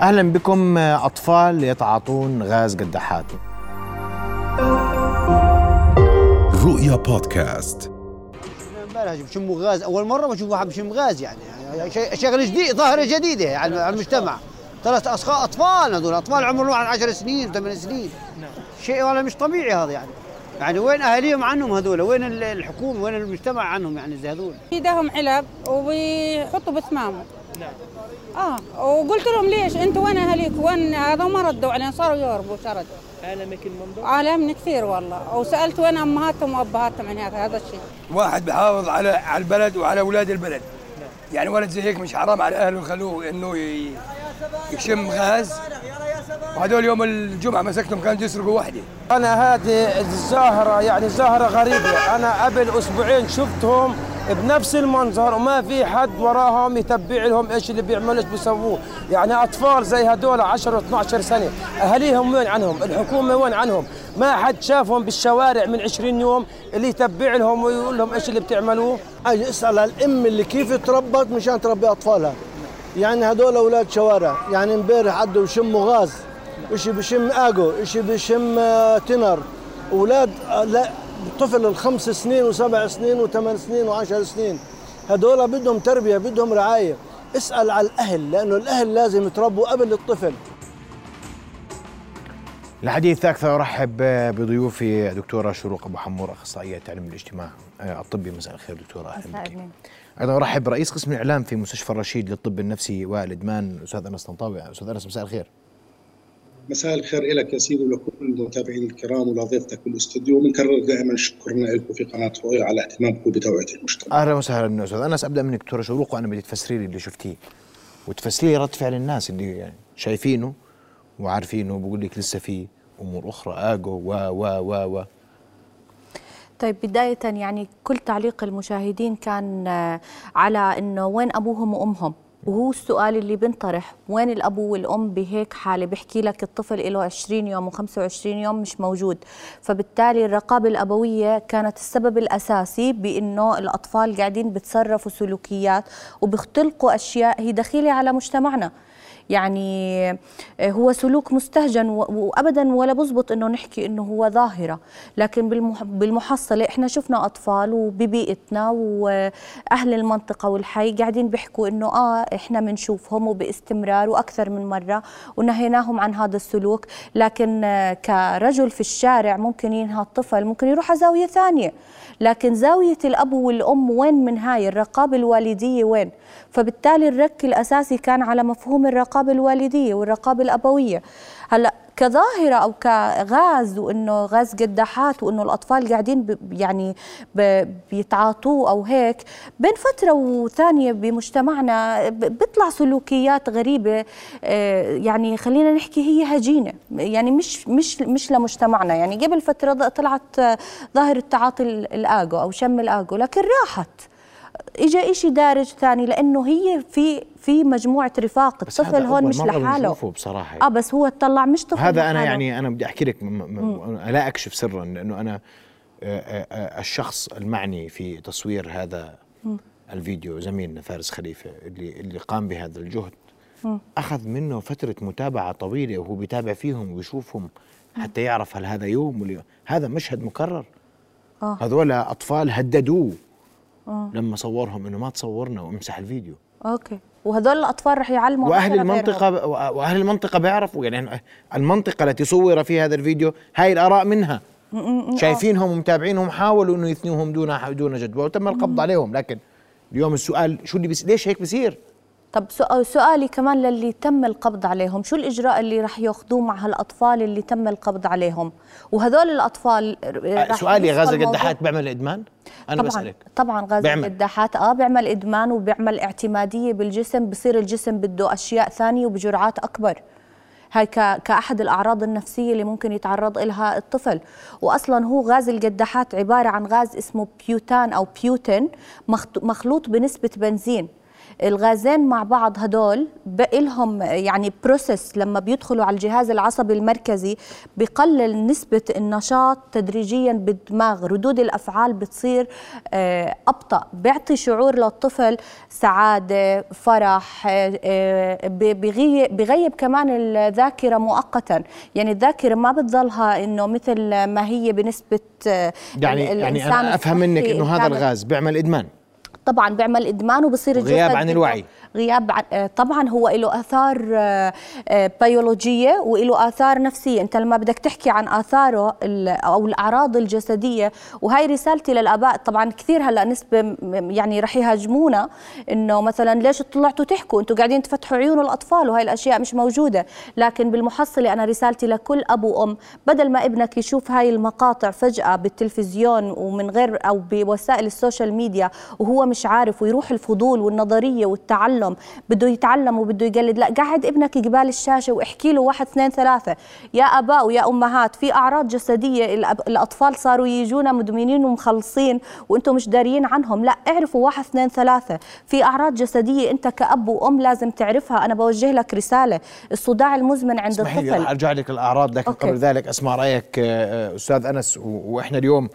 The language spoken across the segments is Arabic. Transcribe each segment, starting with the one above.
أهلا بكم أطفال يتعاطون غاز قداحات رؤيا بودكاست. امبارح بشموا غاز؟ أول مرة بشوف واحد بشم غاز يعني, يعني شيء شغله جديد ظاهرة جديدة يعني على المجتمع. ثلاث أصخاء أطفال هذول. أطفال عمرهم 10 سنين 8 سنين. شيء والله مش طبيعي هذا يعني. يعني وين أهاليهم عنهم هذول؟ وين الحكومة؟ وين المجتمع عنهم يعني زي هذول؟ ايدهم علب وبيحطوا بسمامه نعم. آه. وقلت لهم ليش؟ أنتوا وين اهاليك وين هذا ما ردوا علينا صاروا يهربوا شردوا عالمك المنظر؟ عالمني كثير والله. وسألت وين أمهاتهم وأبهاتهم يعني هذا الشيء. واحد بحافظ على على البلد وعلى أولاد البلد. نعم. يعني ولد زي هيك مش حرام على أهله يخلوه إنه يشم غاز؟ وهذول يوم الجمعة مسكتهم كانوا يسرقوا وحدة. أنا هذه الظاهره يعني ظاهره غريبة. أنا قبل أسبوعين شفتهم بنفس المنظر وما في حد وراهم يتبع لهم إيش اللي بيعملوا إيش بيسووه. يعني أطفال زي هدول 10 و 12 سنة اهاليهم وين عنهم؟ الحكومة وين عنهم؟ ما حد شافهم بالشوارع من 20 يوم اللي يتبع لهم ويقول لهم إيش اللي بتعملوه؟ أجي اسأل الأم اللي كيف تربت مشان تربي أطفالها. يعني هدول أولاد شوارع يعني امبارح عدوا يشموا غاز إشي بشم آجو إشي بشم آه، تنر. أولاد آه، لا طفل الخمس سنين وسبع سنين وثمان سنين وعشر سنين. هدول بدهم تربية بدهم رعاية. اسأل على الأهل لأنه الأهل لازم يتربوا قبل الطفل. الحديث أكثر أرحب بضيوفي دكتوره شروق أبو حمور أخصائية علم الاجتماع آه، الطبي. مساء الخير دكتورة أهلا بك. أيضا أرحب برئيس قسم الإعلام في مستشفى الرشيد للطب النفسي والإدمان الاستاذ أنس طنطاوي. أستاذ أنس مساء الخير. مساء الخير لك يا سيدي ولكل المتابعين الكرام ولضيفتك بالاستوديو وبنكرر دائما شكرنا لكم في قناة رؤيا على اهتمامكم بتوعيه المجتمع. أهلا وسهلا أستاذ. أنس أبدأ منك. دكتوره شروق وأنا بدي تفسري لي اللي شفتيه. وتفسري رد فعل الناس اللي يعني شايفينه وعارفينه. بقول لك لسه في أمور أخرى. آجو و و و و طيب بداية يعني كل تعليق المشاهدين كان على إنه وين أبوهم وأمهم. وهو السؤال اللي بنطرح وين الاب والأم بهيك حالة؟ بحكي لك الطفل له 20 يوم و25 يوم مش موجود. فبالتالي الرقابة الأبوية كانت السبب الأساسي بإنه الأطفال قاعدين بتصرفوا سلوكيات وبيختلقوا أشياء هي دخيلة على مجتمعنا. يعني آه، هو سلوك مستهجن وابدا ولا بزبط إنه نحكي إنه هو ظاهرة. لكن بالمحصلة إحنا شفنا أطفال وببيئتنا وأهل المنطقة والحي قاعدين بيحكوا إنه آه إحنا بنشوفهم وباستمرار وأكثر من مرة ونهيناهم عن هذا السلوك. لكن آه، كرجل في الشارع ممكن ينهى الطفل ممكن يروح على زاوية ثانية. لكن زاوية الأب والأم وين من هاي؟ الرقابة الوالدية وين؟ فبالتالي الرك الأساسي كان على مفهوم الرقابة الوالديه والرقابه الابويه هلا كظاهرة أو كغاز وانه غاز قداحات وإنه الأطفال قاعدين يعني بيتعاطوه أو هيك بين فترة وثانية بمجتمعنا بيطلع سلوكيات غريبة آه، يعني خلينا نحكي هي هجينة يعني مش مش مش لمجتمعنا. يعني قبل فترة طلعت ظاهرة تعاطي الآجو أو شم الآجو لكن راحت. اجى شيء دارج ثاني لأنه هي في في مجموعة رفاق الطفل هون مش لحاله بصراحة آه بس هو طلع مش طفل هذا لحاله. أنا يعني أنا بدي أحكي لك لا أكشف سرا لأنه أنا آه، آه، آه، الشخص المعني في تصوير هذا م. الفيديو زميلنا فارس خليفة اللي اللي قام بهذا الجهد م. أخذ منه فترة متابعة طويلة وهو بيتابع فيهم ويشوفهم حتى يعرف هل هذا يوم ولا هذا مشهد مكرر آه. هذول أطفال هددوه آه. لما صورهم إنه ما تصورنا وامسح الفيديو. أوكي. وهذول الأطفال رح يعلموا وأهل المنطقة ب... وأهل المنطقة بيعرفوا يعني المنطقة التي صور فيها هذا الفيديو هاي الآراء منها. شايفينهم ومتابعينهم حاولوا إنه يثنوهم دون دون جدوى وتم القبض عليهم. لكن اليوم السؤال شو اللي بس ليش هيك بصير طب سؤالي كمان للي تم القبض عليهم. شو الإجراء اللي رح يأخذوه مع هالأطفال اللي تم القبض عليهم؟ وهذول الأطفال رح سؤالي غاز القداحات بيعمل إدمان؟ أنا طبعا بسألك. طبعا غاز القداحات آه بيعمل إدمان وبيعمل اعتمادية بالجسم بصير الجسم بده أشياء ثانية وبجرعات أكبر. هاي كأحد الأعراض النفسية اللي ممكن يتعرض لها الطفل. وأصلا هو غاز القداحات عبارة عن غاز اسمه بيوتان أو بيوتين مخلوط بنسبة بنزين. الغازين مع بعض هدول بقى لهم يعني بروسيس لما بيدخلوا على الجهاز العصبي المركزي بقلل نسبة النشاط تدريجيا بالدماغ. ردود الأفعال بتصير آه، أبطأ. بيعطي شعور للطفل سعادة فرح آه، آه، بغيب, كمان الذاكرة مؤقتا. يعني الذاكرة ما بتضلها إنه مثل ما هي بنسبة يعني يعني أنا أفهم منك إنه هذا. الغاز بيعمل إدمان. طبعا بيعمل إدمان وبصير الجسد عن بده- الوعي. غياب آه، طبعا هو له آثار آه، آه، بيولوجية وله آثار نفسية. أنت لما بدك تحكي عن آثاره أو الأعراض الجسدية وهي رسالتي للآباء طبعا كثير هلأ نسبة يعني رح يهاجمونا إنه مثلا ليش طلعتوا تحكوا؟ أنتوا قاعدين تفتحوا عيون الأطفال وهي الأشياء مش موجودة. لكن بالمحصلة أنا رسالتي لكل أب وأم بدل ما ابنك يشوف هاي المقاطع فجأة بالتلفزيون ومن غير أو بوسائل ال social media وهو مش عارف ويروح الفضول والنظرية والتعلم بده يتعلم وبده يقلد. لا قعد ابنك قبال الشاشة واحكي له واحد اثنين ثلاثة. يا اباء ويا أمهات في أعراض جسدية الأطفال صاروا يجونا مدمنين ومخلصين وأنتم مش داريين عنهم. لا اعرفوا واحد اثنين ثلاثة. في أعراض جسدية أنت كأب وأم لازم تعرفها. أنا بوجه لك رسالة. الصداع المزمن عند الطفل. رح أرجع لك الأعراض لكن أوكي. قبل ذلك أسمع رأيك آه، آه، أستاذ أنس وإحنا اليوم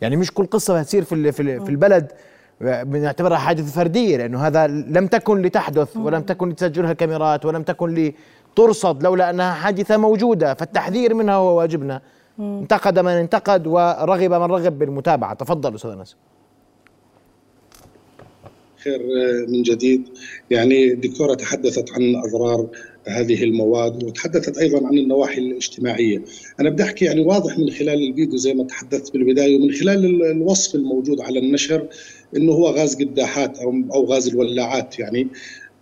يعني مش كل قصة بتصير في في ال- في البلد. بنعتبرها حادثه فردية لأنه هذا لم تكن لتحدث ولم تكن لتسجلها كاميرات ولم تكن لترصد لولا أنها حادثة موجودة فالتحذير منها هو واجبنا. انتقد من انتقد ورغب من رغب بالمتابعة. تفضل أستاذ أنس. خير من جديد. يعني الدكتورة تحدثت عن أضرار هذه المواد وتحدثت أيضا عن النواحي الاجتماعية. أنا بدي أحكي يعني واضح من خلال الفيديو زي ما تحدثت بالبداية ومن خلال ال- الوصف الموجود على النشر أنه هو غاز قداحات أو أو غاز الولاعات يعني.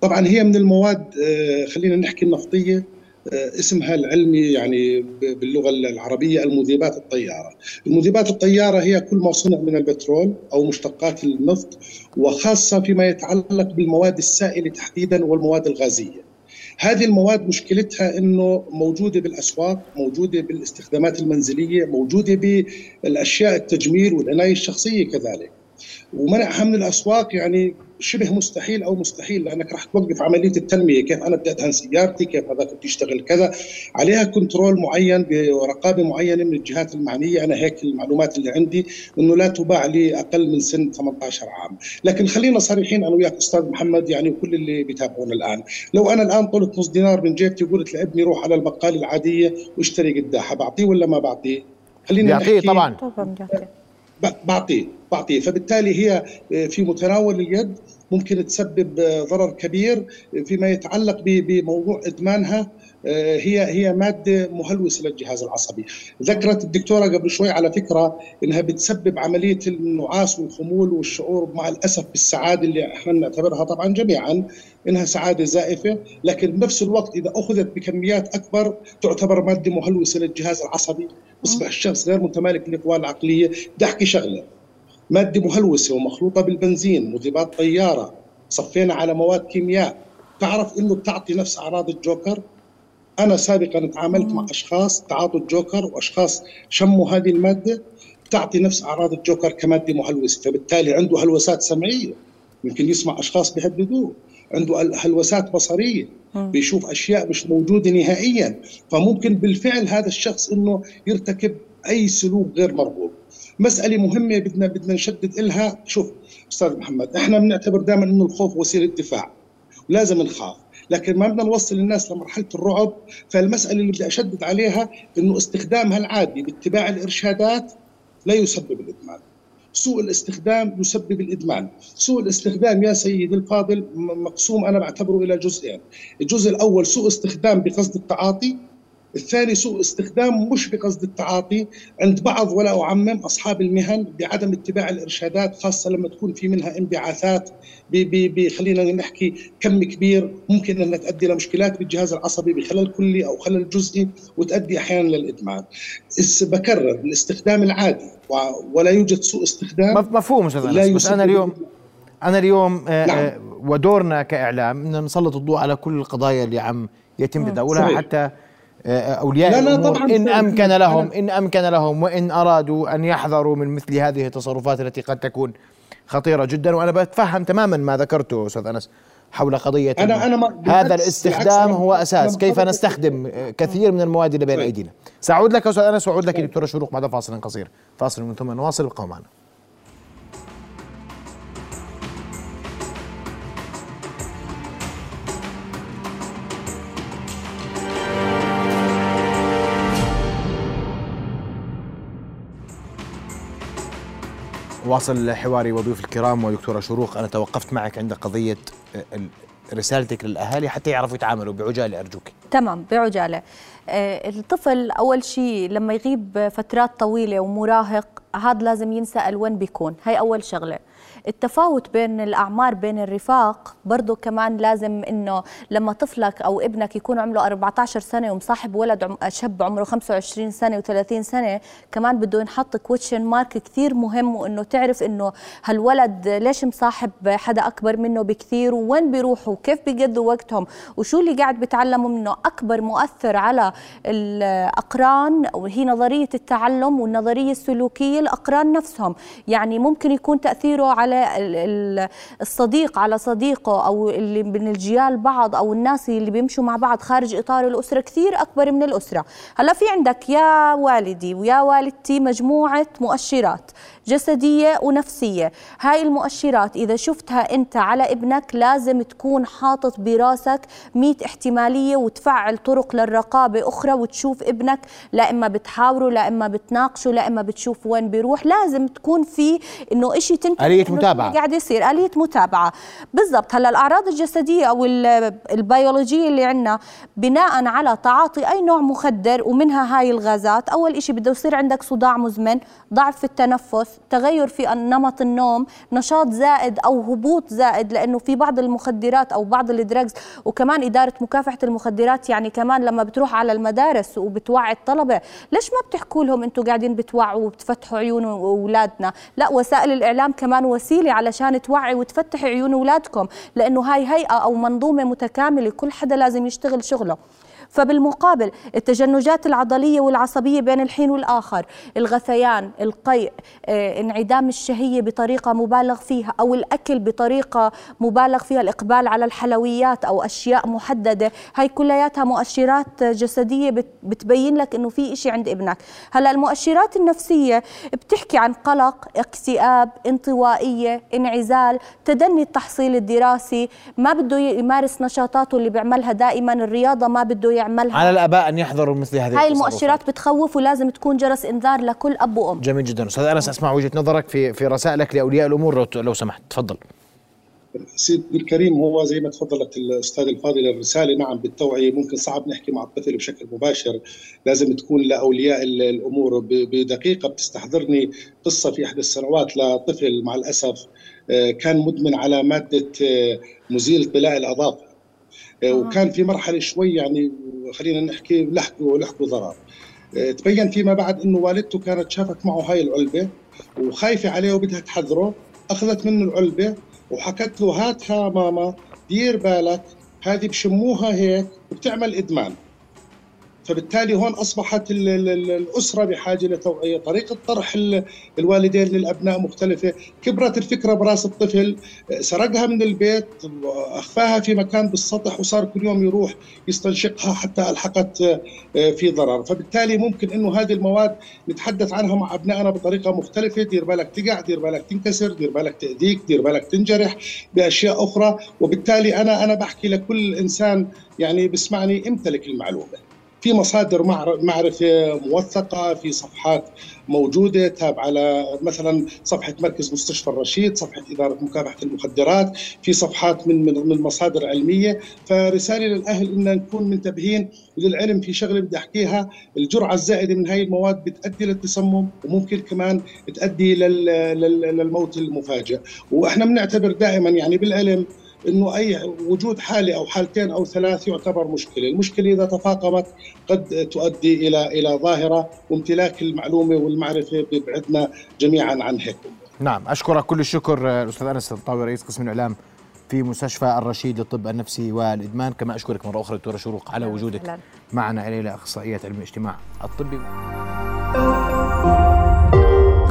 طبعا هي من المواد آه، خلينا نحكي النفطية آه، اسمها العلمي يعني ب- باللغة العربية المذيبات الطيارة. المذيبات الطيارة هي كل ما صنع من البترول أو مشتقات النفط وخاصة فيما يتعلق بالمواد السائلة تحديدا والمواد الغازية. هذه المواد مشكلتها إنه موجودة بالأسواق، موجودة بالاستخدامات المنزلية، موجودة بالأشياء التجميل والعناية الشخصية كذلك. ومنعها من الأسواق يعني شبه مستحيل أو مستحيل لأنك راح توقف عملية التنمية، كيف أنا بدي ادهن سيارتي، كيف هذاك بده يشتغل كذا، عليها كنترول معين ورقابة معينة من الجهات المعنية، أنا هيك المعلومات اللي عندي إنه لا تباع لاقل من سن 18 عام، لكن خلينا صريحين أنا وياك أستاذ محمد يعني وكل اللي بيتابعونا الآن، لو أنا الآن طلت نص دينار من جيبتي وقلت لابني روح على البقالة العادية واشتري قداحة، بعطيه ولا ما بعطيه؟ خلينا بيعطيه نحكي طبعا. طبعا بعطيه. بعطيه فبالتالي هي في متناول اليد ممكن تسبب ضرر كبير فيما يتعلق بموضوع إدمانها. هي هي مادة مهلوسة للجهاز العصبي. ذكرت الدكتورة قبل شوي على فكرة إنها بتسبب عملية النعاس والخمول والشعور مع الأسف بالسعادة اللي إحنا نعتبرها طبعا جميعا إنها سعادة زائفة. لكن بنفس الوقت إذا أخذت بكميات أكبر تعتبر مادة مهلوسة للجهاز العصبي. بيصبح الشخص غير متمالك للقوى العقلية. بدي أحكي شغلة. مادة مهلوسة ومخلوطة بالبنزين مذيبات طيارة صفينا على مواد كيمياء. تعرف إنه بتعطي نفس أعراض الجوكر؟ أنا سابقا تعاملت مع أشخاص تعاطوا الجوكر وأشخاص شموا هذه المادة تعطي نفس أعراض الجوكر كمادة مهلوسة. فبالتالي عنده هلوسات سمعية. يمكن يسمع أشخاص بيهددوه. عنده هلوسات بصرية. بيشوف أشياء مش موجودة نهائيا. فممكن بالفعل هذا الشخص إنه يرتكب أي سلوك غير مرغوب. مسألة مهمة بدنا بدنا نشدد لها شوف أستاذ محمد إحنا بنعتبر دائما إنه الخوف وسيلة دفاع ولازم نخاف. لكن ما بدنا نوصل الناس لمرحلة الرعب. فالمسألة اللي بدي أشدد عليها إنه استخدامها العادي باتباع الإرشادات لا يسبب الإدمان. سوء الاستخدام يسبب الإدمان، سوء الاستخدام يا سيدي الفاضل مقسوم أنا بعتبره إلى جزئين، الجزء الأول سوء استخدام بقصد التعاطي، الثاني سوء استخدام مش بقصد التعاطي عند بعض ولا أعمم أصحاب المهن بعدم اتباع الإرشادات خاصة لما تكون في منها انبعاثات خلينا نحكي كم كبير ممكن أنها تؤدي لمشكلات بالجهاز العصبي بخلل كلي أو خلل جزئي وتؤدي أحيانا للادمان. إس- بكرر الاستخدام العادي ولا يوجد سوء استخدام مف- مفهوم أستاذ لا بس أنا يسبب اليوم أنا اليوم آه، نعم. آه، ودورنا كإعلام ان نسلط الضوء على كل القضايا اللي عم يتم تداولها صحيح. حتى آه، أولياء لا، لا، طبعاً إن. أمكن لهم إن أمكن لهم وإن أرادوا أن يحذروا من مثل هذه التصرفات التي قد تكون خطيرة جدا. وأنا بتفهم تماما ما ذكرته أستاذ أنس حول قضية أنا- أنا ما- هذا الاستخدام هو أساس. كيف نستخدم آه، كثير من المواد اللي بين طيب. أيدينا؟ سأعود لك أستاذ أنس وأعود لك دكتورة شروق بعد فاصل قصير. فاصل من ثم نواصل ابقوا معنا. واصل حواري وضيوف الكرام ودكتورة شروق أنا توقفت معك عند قضية آه، ال- رسالتك للأهالي حتى يعرفوا يتعاملوا بعجالة أرجوك. تمام بعجالة. آه، الطفل أول شيء لما يغيب فترات طويلة ومراهق هذا لازم ينسأل وين بيكون؟ هاي أول شغلة. التفاوت بين الأعمار بين الرفاق برضو كمان لازم إنه لما طفلك أو ابنك يكون عمره 14 سنة ومصاحب ولد عم شاب عمره 25 سنة و30 سنة كمان بده ينحط كويشن مارك كثير مهم وإنه تعرف إنه هالولد ليش مصاحب حدا أكبر منه بكثير وين بيروحوا وكيف بيقضوا وقتهم وشو اللي قاعد بيتعلموا منه أكبر مؤثر على الأقران وهي نظرية التعلم والنظرية السلوكية الأقران نفسهم. يعني ممكن يكون تأثيره على الصديق على صديقه أو اللي من الجيال بعض أو الناس اللي بيمشوا مع بعض خارج إطار الأسرة كثير أكبر من الأسرة. هلا في عندك يا والدي ويا والدتي مجموعة مؤشرات. جسدية ونفسية. هاي المؤشرات إذا شفتها أنت على ابنك لازم تكون حاطط براسك 100 احتمالية وتفعل طرق للرقابة أخرى وتشوف ابنك لا إما بتحاوره لا إما بتناقشه لا إما بتشوف وين بيروح. لازم تكون في إنه إشي تنتبه آلية متابعة. قاعد يصير. آلية متابعة. بالضبط. هلأ الأعراض الجسدية أو ال- البيولوجية اللي عندنا بناء على تعاطي أي نوع مخدر ومنها هاي الغازات أول إشي بده يصير عندك صداع مزمن ضعف في التنفس تغير في نمط النوم نشاط زائد أو هبوط زائد لأنه في بعض المخدرات أو بعض الدراجز وكمان إدارة مكافحة المخدرات يعني كمان لما بتروح على المدارس وبتوعي الطلبة ليش ما بتحكوا لهم أنتوا قاعدين بتوعوا وبتفتحوا عيون أولادنا؟ لا وسائل الإعلام كمان وسيلة علشان توعي وتفتح عيون أولادكم لأنه هاي هيئة أو منظومة متكاملة كل حدا لازم يشتغل شغله. فبالمقابل التجنجات العضلية والعصبية بين الحين والآخر الغثيان القيء آه، انعدام الشهية بطريقة مبالغ فيها أو الأكل بطريقة مبالغ فيها الإقبال على الحلويات أو أشياء محددة هاي كلياتها مؤشرات جسدية بت- بتبين لك إنه في إشي عند ابنك. هلأ المؤشرات النفسية بتحكي عن قلق اكتئاب انطوائية انعزال تدني التحصيل الدراسي ما بده يمارس نشاطاته اللي بيعملها دائما الرياضة ما بده يعملها. على الآباء أن يحضروا مثل هذه هاي. المؤشرات بتخوف ولازم تكون جرس إنذار لكل أب وأم. جميل جدا. أستاذ أنس أسمع وجهة نظرك في في رسائلك لأولياء الأمور لو سمحت. تفضل. سيدي الكريم هو زي ما تفضلت الاستاذ الفاضل الرسالة نعم بالتوعية ممكن صعب نحكي مع الطفل بشكل مباشر. لازم تكون لأولياء ال- الأمور ب- بدقيقة. بتستحضرني قصة في إحدى السنوات لطفل مع الأسف آه، كان مدمن على مادة آه، مزيل طلاء الاظافر وكان في مرحلة شوي يعني خلينا نحكي لحقه لحقه ضرر. آه، تبين فيما بعد إنه والدته كانت شافت معه هاي العلبة وخايفة عليه وبدها تحذره. أخذت منه العلبة وحكت له هاتها ماما دير بالك هذه بشموها هيك وبتعمل إدمان. فبالتالي هون أصبحت ال- ال- ال- الأسرة بحاجة لتوعيه، طريقة طرح ال- الوالدين للأبناء مختلفة، كبرت الفكرة براس الطفل، سرقها من البيت، اخفاها في مكان بالسطح وصار كل يوم يروح يستنشقها حتى ألحقت في ضرر، فبالتالي ممكن إنه هذه المواد نتحدث عنها مع أبنائنا بطريقة مختلفة، دير بالك تقع، دير بالك تنكسر، دير بالك تأذيك، دير بالك تنجرح بأشياء أخرى، وبالتالي أنا أنا بحكي لكل إنسان يعني بسمعني امتلك المعلومة. في مصادر معر- معرفة موثقة في صفحات موجودة تابعة ل مثلا صفحة مركز مستشفى الرشيد صفحة إدارة مكافحة المخدرات في صفحات من من, من مصادر علمية. فرسالة للأهل إن نكون منتبهين وللعلم في شغلة بدي أحكيها. الجرعة الزائدة من هاي المواد بتؤدي للتسمم وممكن كمان تؤدي لل لل للموت المفاجئ. وإحنا بنعتبر دائما يعني بالعلم إنه أي وجود حالة أو حالتين أو ثلاث يعتبر مشكلة، المشكلة إذا تفاقمت قد تؤدي إلى إلى ظاهرة وامتلاك المعلومة والمعرفة بيبعدنا جميعا عن هيك. نعم أشكرك كل الشكر الأستاذ أنس الطاوي رئيس قسم الإعلام في مستشفى الرشيد للطب النفسي والإدمان. كما أشكرك مرة أخرى دكتورة شروق على وجودك أهلاً. معنا ليلى أخصائية علم الاجتماع الطبي.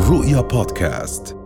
رؤيا بودكاست.